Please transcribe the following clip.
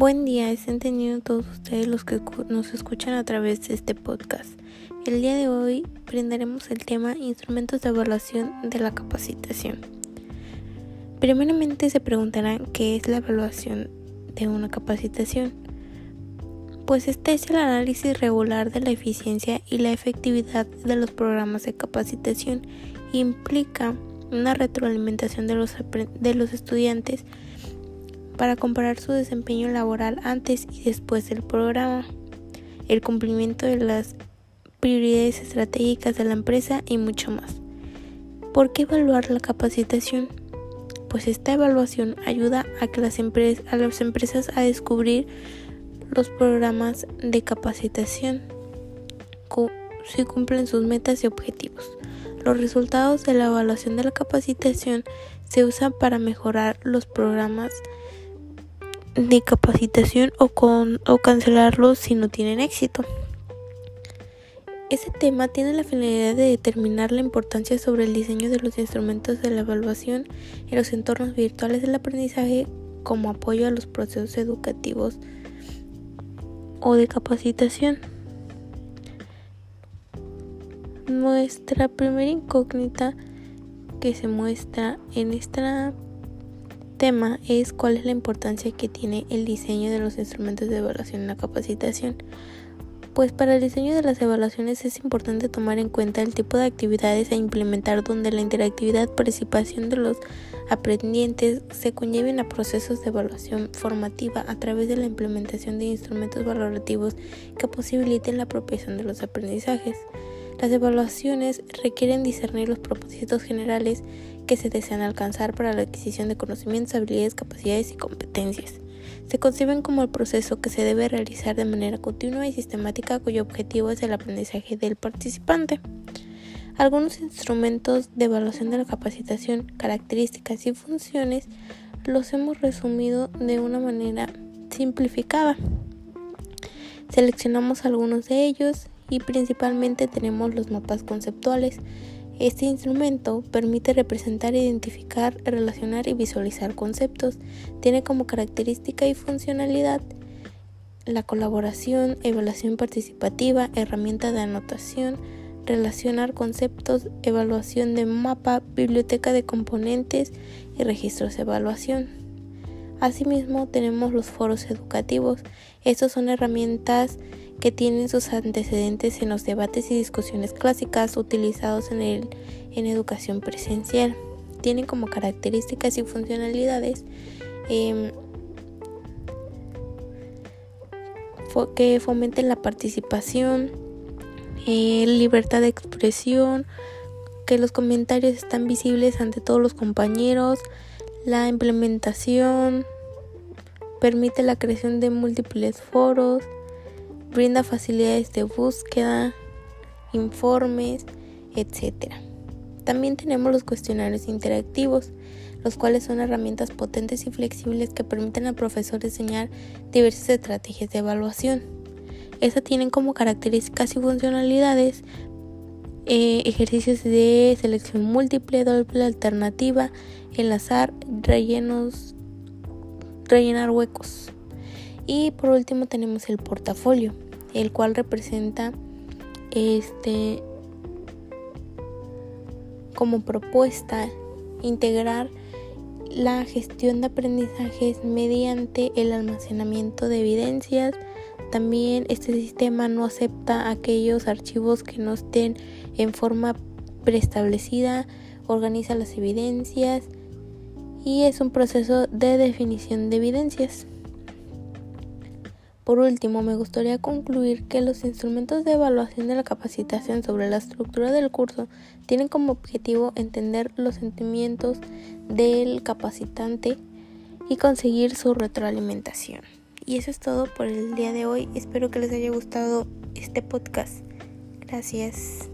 Buen día, estén teniendo todos ustedes los que nos escuchan a través de este podcast. El día de hoy brindaremos el tema instrumentos de evaluación de la capacitación. Primeramente se preguntarán qué es la evaluación de una capacitación. Pues este es el análisis regular de la eficiencia y la efectividad de los programas de capacitación. Implica una retroalimentación de los, de los estudiantes para comparar su desempeño laboral antes y después del programa, el cumplimiento de las prioridades estratégicas de la empresa y mucho más. ¿Por qué evaluar la capacitación? Pues esta evaluación ayuda a, que las, a las empresas a descubrir los programas de capacitación si cumplen sus metas y objetivos. Los resultados de la evaluación de la capacitación se usan para mejorar los programas de capacitación o, con, o cancelarlos si no tienen éxito. Este tema tiene la finalidad de determinar la importancia sobre el diseño de los instrumentos de la evaluación en los entornos virtuales del aprendizaje como apoyo a los procesos educativos o de capacitación. Nuestra primera incógnita que se muestra en esta tema es cuál es la importancia que tiene el diseño de los instrumentos de evaluación en la capacitación. Pues para el diseño de las evaluaciones es importante tomar en cuenta el tipo de actividades a implementar donde la interactividad participación de los aprendientes se conlleven a procesos de evaluación formativa a través de la implementación de instrumentos valorativos que posibiliten la apropiación de los aprendizajes. Las evaluaciones requieren discernir los propósitos generales que se desean alcanzar para la adquisición de conocimientos, habilidades, capacidades y competencias. Se conciben como el proceso que se debe realizar de manera continua y sistemática cuyo objetivo es el aprendizaje del participante. Algunos instrumentos de evaluación de la capacitación, características y funciones los hemos resumido de una manera simplificada. Seleccionamos algunos de ellos y principalmente tenemos los mapas conceptuales. Este instrumento permite representar, identificar, relacionar y visualizar conceptos. Tiene como característica y funcionalidad la colaboración, evaluación participativa, herramienta de anotación, relacionar conceptos, evaluación de mapa, biblioteca de componentes y registros de evaluación. Asimismo, tenemos los foros educativos. Estos son herramientas que tienen sus antecedentes en los debates y discusiones clásicas utilizados en, el, en educación presencial. Tienen como características y funcionalidades em, que fomenten la participación, eh, libertad de expresión, que los comentarios están visibles ante todos los compañeros, la implementación, permite la creación de múltiples foros, brinda facilidades de búsqueda, informes, etc. También tenemos los cuestionarios interactivos, los cuales son herramientas potentes y flexibles que permiten al profesor diseñar diversas estrategias de evaluación. Estas tienen como características y funcionalidades eh, ejercicios de selección múltiple, doble alternativa, enlazar, rellenos, rellenar huecos. Y por último tenemos el portafolio, el cual representa este como propuesta integrar la gestión de aprendizajes mediante el almacenamiento de evidencias. También este sistema no acepta aquellos archivos que no estén en forma preestablecida, organiza las evidencias y es un proceso de definición de evidencias. Por último, me gustaría concluir que los instrumentos de evaluación de la capacitación sobre la estructura del curso tienen como objetivo entender los sentimientos del capacitante y conseguir su retroalimentación. Y eso es todo por el día de hoy. Espero que les haya gustado este podcast. Gracias.